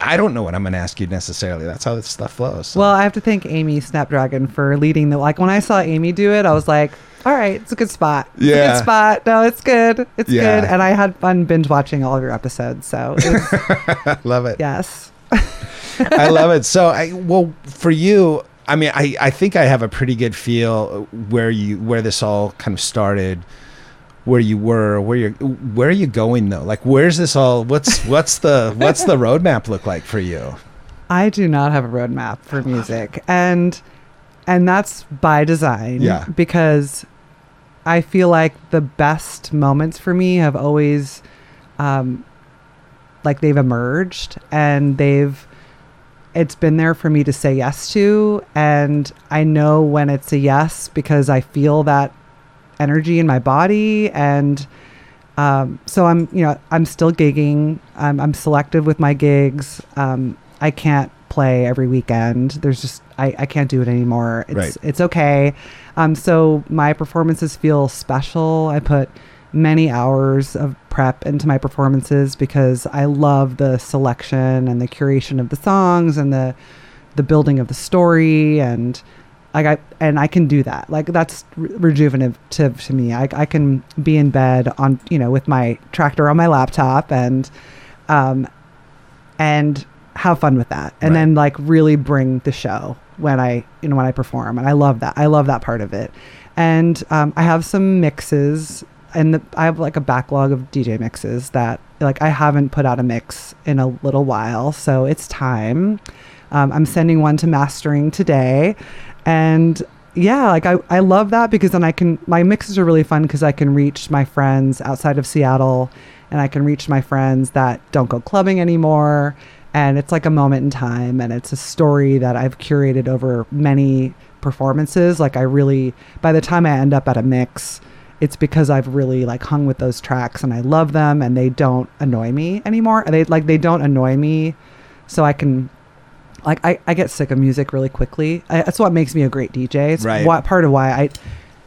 i don't know what i'm going to ask you necessarily that's how this stuff flows so. Well, I have to thank Amy Snapdragon for leading the. Like when I saw Amy do it, I was like, "All right, it's a good spot. It's a Yeah. good spot. No, it's good. It's Yeah. good." And I had fun binge watching all of your episodes. So love it yes, I love it. So, I well for you. I mean, I, I think I have a pretty good feel where you where this all kind of started, where you were, where you're, where are you going though? Like, where's this all? What's what's the what's the roadmap look like for you? I do not have a roadmap for music, and and that's by design. Yeah. because I feel like the best moments for me have always, um, like they've emerged and they've it's been there for me to say yes to and i know when it's a yes because i feel that energy in my body and um, so i'm you know i'm still gigging. I'm, I'm selective with my gigs. Um, i can't play every weekend. There's just i, I can't do it anymore. It's Right. it's okay. Um, so my performances feel special. I put many hours of prep into my performances because I love the selection and the curation of the songs and the the building of the story and like I and I can do that. Like that's re- rejuvenative to me. I, I can be in bed on you know with my Traktor on my laptop and um and have fun with that and Right. then like really bring the show when I you know when I perform and I love that. I love that part of it. And um, I have some mixes and the, I have like a backlog of DJ mixes that like I haven't put out a mix in a little while, so it's time. Um, I'm sending one to mastering today, and yeah, like I, I love that because then I can my mixes are really fun because I can reach my friends outside of Seattle, and I can reach my friends that don't go clubbing anymore, and it's like a moment in time, and it's a story that I've curated over many performances. Like I really, by the time I end up at a mix it's because I've really like hung with those tracks and I love them and they don't annoy me anymore. They like they don't annoy me, so I can like I, I get sick of music really quickly. I, that's what makes me a great DJ. It's Right. what part of why I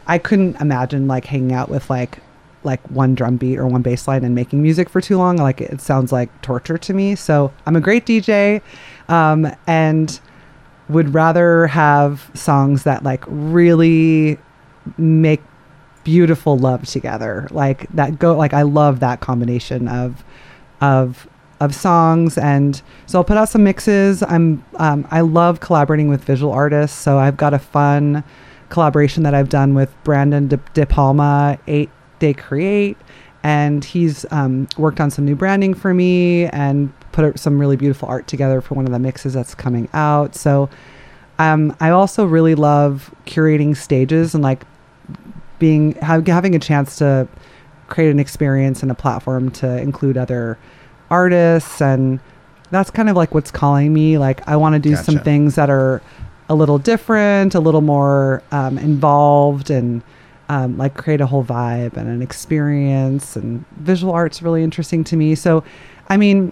I couldn't imagine like hanging out with like like one drum beat or one bass line and making music for too long. Like it sounds like torture to me. So I'm a great DJ, um, and would rather have songs that like really make beautiful love together. Like that go like i love that combination of of of songs. And so i'll put out some mixes. I'm um, i love collaborating with visual artists. So i've got a fun collaboration that i've done with brandon de, de palma eight day create. And he's um, worked on some new branding for me and put some really beautiful art together for one of the mixes that's coming out. So um, I also really love curating stages and like being ha- having a chance to create an experience and a platform to include other artists and that's kind of like what's calling me. Like i want to do some things that are a little different a little more um, involved and um, like create a whole vibe and an experience and visual art's really interesting to me. So i mean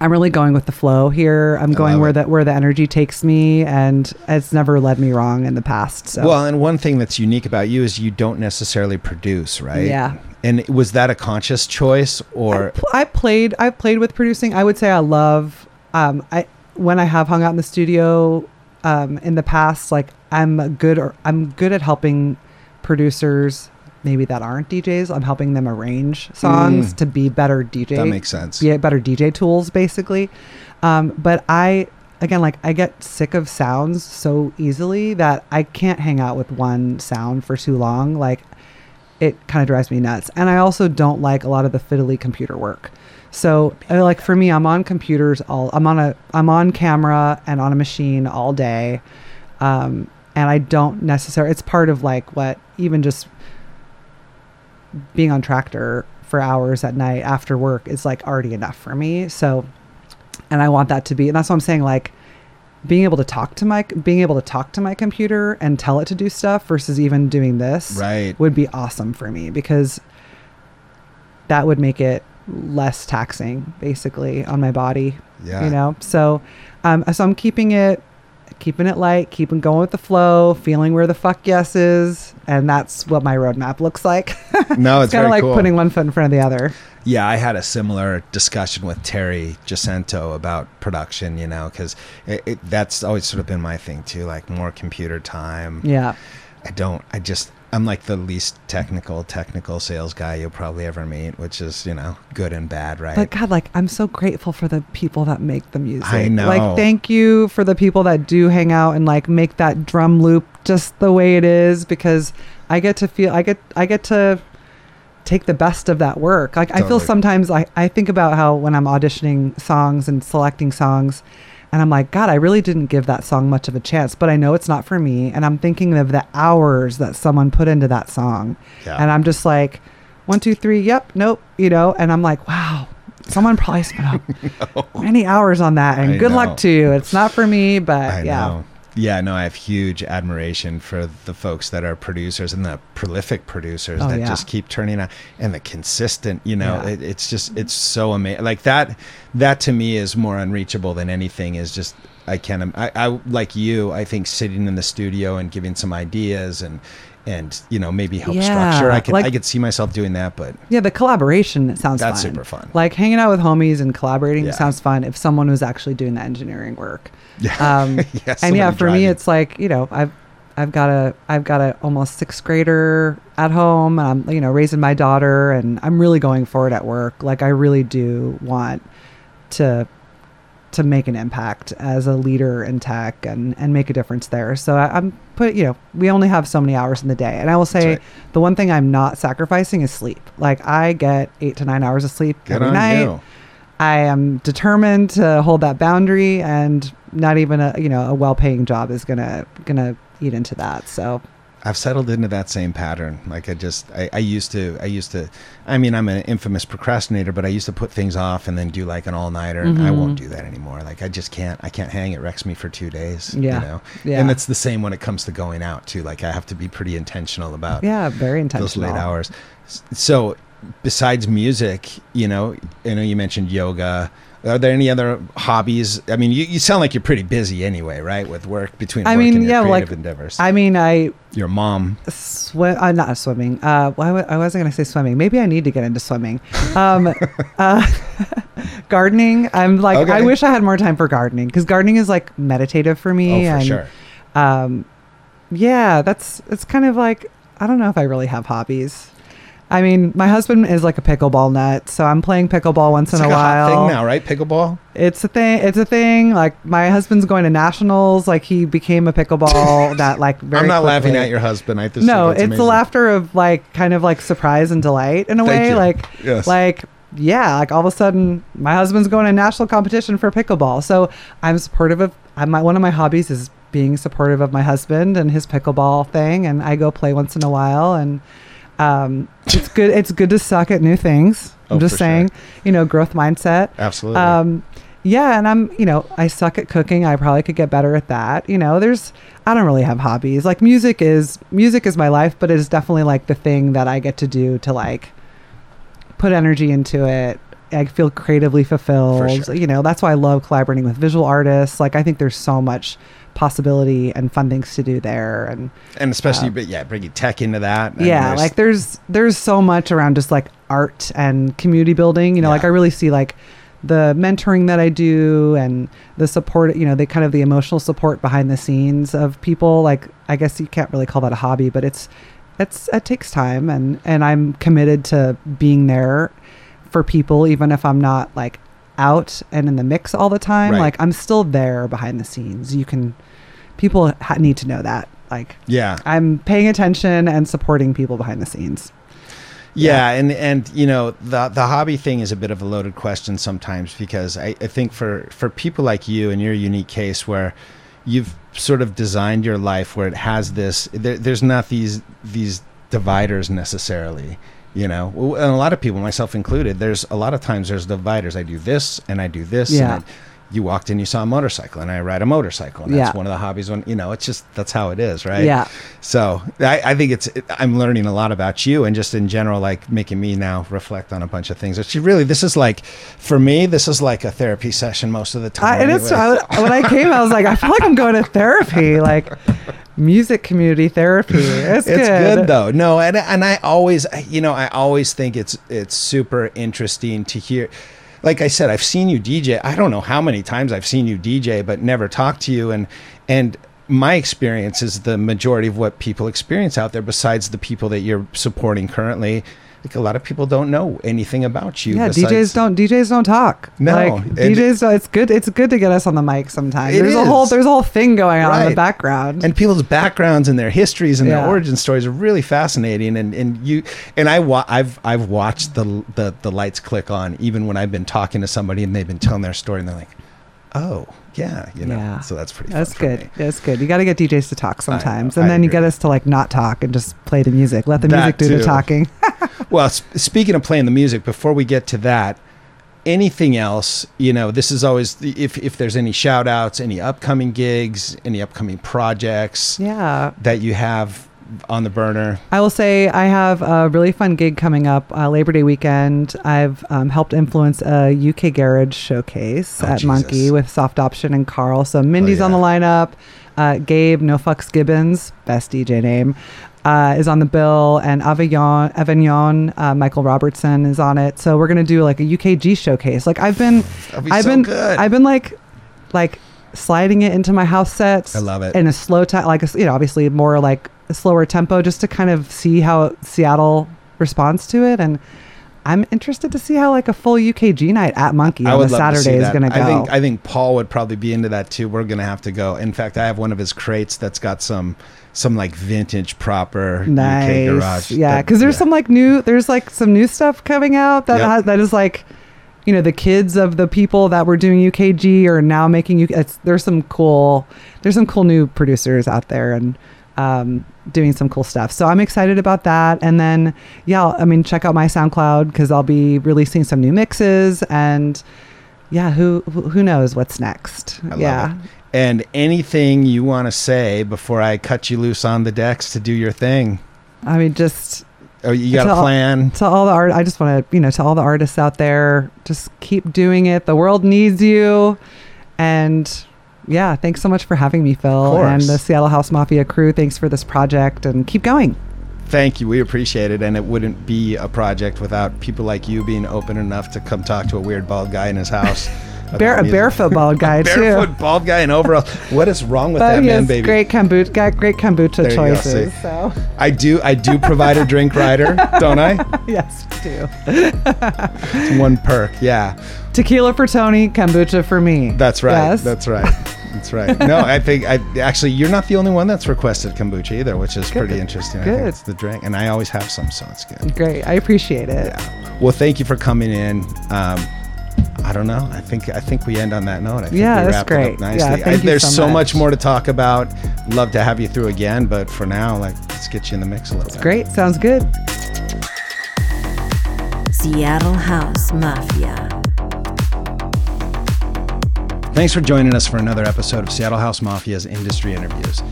i'm really going with the flow here i'm going where it. the where the energy takes me and it's never led me wrong in the past so Well, and one thing that's unique about you is you don't necessarily produce, right? Yeah. And was that a conscious choice or I, pl- I played I played with producing. I would say I love um I when I have hung out in the studio um in the past like I'm good or I'm good at helping producers maybe that aren't DJs. I'm helping them arrange songs Mm. to be better DJ that makes sense? be better DJ tools basically. Um, but I again like I get sick of sounds so easily that I can't hang out with one sound for too long. Like it kind of drives me nuts. And I also don't like a lot of the fiddly computer work. So like for me, I'm on computers all I'm on a I'm on camera and on a machine all day. Um, and I don't necessarily it's part of like what even just being on Traktor for hours at night after work is like already enough for me. So, and I want that to be, and that's what I'm saying. Like being able to talk to my, being able to talk to my computer and tell it to do stuff versus even doing this Right. would be awesome for me because that would make it less taxing basically on my body Yeah. you know so um so i'm keeping it keeping it light keeping going with the flow feeling where the fuck yes is and that's what my roadmap looks like No, it's, kind of like cool. putting one foot in front of the other Yeah, I had a similar discussion with Terry Jacinto about production, you know, because it, it, that's always sort of been my thing too, like more computer time. yeah I don't, I just, I'm like the least technical, technical sales guy you'll probably ever meet, which is, you know, good and bad, right? but god like i'm so grateful for the people that make the music I know. like thank you for the people that do hang out and like make that drum loop just the way it is because i get to feel i get i get to take the best of that work like i feel sometimes I, I think about how when i'm auditioning songs and selecting songs and i'm like god i really didn't give that song much of a chance but i know it's not for me and i'm thinking of the hours that someone put into that song Yeah. and i'm just like one two three yep nope you know and i'm like wow someone probably spent many hours on that and I good know. luck to you it's not for me but I yeah know. Yeah, no, I have huge admiration for the folks that are producers and the prolific producers Oh, that yeah. just keep turning out and the consistent, you know, Yeah. it, it's just, it's so amazing. Like that, that to me is more unreachable than anything is just, I can't, I, I, like you, I think sitting in the studio and giving some ideas and, and, you know, maybe help Yeah, structure. I could, like- I could see myself doing that, but yeah the collaboration sounds That's fun. super fun. like hanging out with homies and collaborating Yeah. sounds fun if someone was actually doing the engineering work yeah. um, Yeah, and yeah for me it's like you know i've i've got a i've got a almost sixth grader at home and i'm you know raising my daughter and i'm really going forward at work like i really do want to to make an impact as a leader in tech and and make a difference there. So I, am put you know we only have so many hours in the day, and I will say right. the one thing I'm not sacrificing is sleep. Like I get eight to nine hours of sleep Good every night. you. I am determined to hold that boundary, and not even a you know a well-paying job is gonna gonna eat into that. So I've settled into that same pattern. Like I just, I, I used to, I used to, I mean, I'm an infamous procrastinator, but I used to put things off and then do like an all nighter. And I mm-hmm. won't do that anymore. Like I just can't, I can't hang. It wrecks me for two days. Yeah. You know? Yeah. And it's the same when it comes to going out too. Like I have to be pretty intentional about yeah, very intentional. those late hours. So besides music, you know, I know you mentioned yoga. Are there any other hobbies? I mean, you, you sound like you're pretty busy anyway, right? With work between I work mean, and your yeah, creative like, endeavors. I mean, I your mom. swim. Uh, not swimming. Uh, why wa- I wasn't gonna say swimming. Maybe I need to get into swimming. Um, uh, gardening. I'm like, I wish I had more time for gardening because gardening is like meditative for me. Oh, for and, sure. Um, yeah, that's it's kind of like I don't know if I really have hobbies. I mean, my husband is like a pickleball nut, so I'm playing pickleball once It's in like a a while. thing now, right? Pickleball. It's a thing. It's a thing. Like my husband's going to nationals. Like he became a pickleball that like very. I'm not laughing at your husband. I just no, it's it's, the laughter of like kind of like surprise and delight in a Thank way. you. Like Yes. like yeah, like all of a sudden my husband's going to national competition for pickleball. So I'm supportive of. I'm my, one of my hobbies is being supportive of my husband and his pickleball thing, and I go play once in a while and. Um, it's good. It's good to suck at new things. I'm Oh, just for sure. saying, you know, growth mindset. Absolutely. Um, yeah, and I'm, you know, I suck at cooking. I probably could get better at that. You know, there's, I don't really have hobbies. Like music is, music is my life, but it is definitely like the thing that I get to do to like put energy into it. I feel creatively fulfilled. sure. You know, that's why I love collaborating with visual artists. Like I think there's so much possibility and fun things to do there. And and especially, um, but yeah, bringing tech into that. yeah there's- like there's there's so much around just like art and community building you know like i really see like the mentoring that i do and the support you know the kind of the emotional support behind the scenes of people like i guess you can't really call that a hobby but it's it's it takes time and and i'm committed to being there for people even if i'm not like out and in the mix all the time Right. like i'm still there behind the scenes. You can people ha- need to know that. Like yeah, I'm paying attention and supporting people behind the scenes. yeah, and and you know the the hobby thing is a bit of a loaded question sometimes because I, I think for for people like you and your unique case where you've sort of designed your life where it has this there, there's not these these dividers necessarily you know and a lot of people myself included there's a lot of times there's dividers i do this and i do this Yeah. and I, you walked in you saw a motorcycle and i ride a motorcycle and that's Yeah. one of the hobbies when you know it's just that's how it is right Yeah. so I, I think it's it, i'm learning a lot about you and just in general like making me now reflect on a bunch of things which really this is like for me this is like a therapy session most of the time I, and it's anyways. I, when I came, I was like, I feel like I'm going to therapy, like music community therapy. It's, it's good. good. though no and, and i always you know i always think it's it's super interesting to hear like i said i've seen you dj i don't know how many times i've seen you dj but never talked to you and and my experience is the majority of what people experience out there besides the people that you're supporting currently like a lot of people don't know anything about you Yeah, DJs don't DJs don't talk. No, like DJs. Don't, it's good. It's good to get us on the mic sometimes. There's a whole there's a whole thing going on in the background. and people's backgrounds and their histories and Yeah. their origin stories are really fascinating and and you and I wa- I've I've watched the, the the lights click on even when I've been talking to somebody and they've been telling their story and they're like oh yeah you know Yeah. so that's pretty That's good. me. That's good. You got to get DJs to talk sometimes, and I then you get us to like not talk and just play the music. Let the That music do the talking. well sp- speaking of playing the music before we get to that anything else you know this is always the, if if there's any shout outs any upcoming gigs any upcoming projects yeah. that you have on the burner I will say I have a really fun gig coming up uh, Labor Day weekend. I've um, helped influence a UK Garage showcase Oh, at Jesus. Monkey with Soft Option and Carl. So Mindy's on the lineup. Uh, Gabe No Fucks Gibbons, best DJ name, uh, is on the bill, and Avignon, Avignon, uh, Michael Robertson is on it. So we're gonna do like a UKG showcase. Like I've been, be I've so been, good. I've been like, like sliding it into my house sets. I love it. in a slow time, like a you know, obviously more like a slower tempo, just to kind of see how Seattle responds to it. And I'm interested to see how like a full UKG night at Monkey on a Saturday is going to go. I think I think Paul would probably be into that too. We're going to have to go. In fact, I have one of his crates that's got some some like vintage proper nice. UK garage. Yeah, because there's yeah. some like new there's like some new stuff coming out that yep. has, that is like you know the kids of the people that were doing UKG are now making you. There's some cool there's some cool new producers out there and um, doing some cool stuff. So I'm excited about that. And then yeah, I mean check out my SoundCloud because I'll be releasing some new mixes and yeah, who who knows what's next? yeah. And anything you want to say before I cut you loose on the decks to do your thing? I mean, just Oh, you got a plan? All, to all the art, I just want to, you know, to all the artists out there, just keep doing it. The world needs you. And yeah, thanks so much for having me, Phil, and the Seattle House Mafia crew. Thanks for this project and keep going. Thank you. We appreciate it. And it wouldn't be a project without people like you being open enough to come talk to a weird bald guy in his house. Bare, a barefoot bald guy too. Barefoot bald guy in overalls. What is wrong with that man, baby? Great kombucha. Got great kombucha there choices. So I do. I do provide a drink rider, don't I? yes, do. it's one perk. Yeah. Tequila for Tony, kombucha for me. That's right. Yes. That's right. That's right. No, I think I actually you're not the only one that's requested kombucha either, which is good. pretty interesting. Good. I think it's the drink, and I always have some, so it's good. Great. I appreciate it. Yeah. Well, thank you for coming in. Um, I don't know. I think I think we end on that note. I think yeah, we that's great. nicely. Yeah, thank I, you there's so, so much. much. more to talk about. Love to have you through again, but for now, like let's get you in the mix a little bit. Great. Sounds good. Seattle House Mafia. Thanks for joining us for another episode of Seattle House Mafia's Industry Interviews.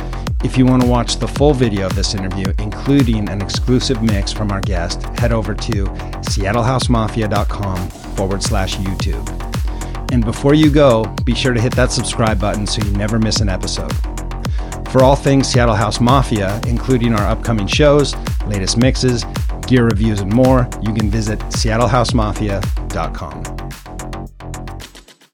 If you want to watch the full video of this interview, including an exclusive mix from our guest, head over to seattlehousemafia.com forward slash YouTube. And before you go, be sure to hit that subscribe button so you never miss an episode. For all things Seattle House Mafia, including our upcoming shows, latest mixes, gear reviews, and more, you can visit seattlehousemafia.com.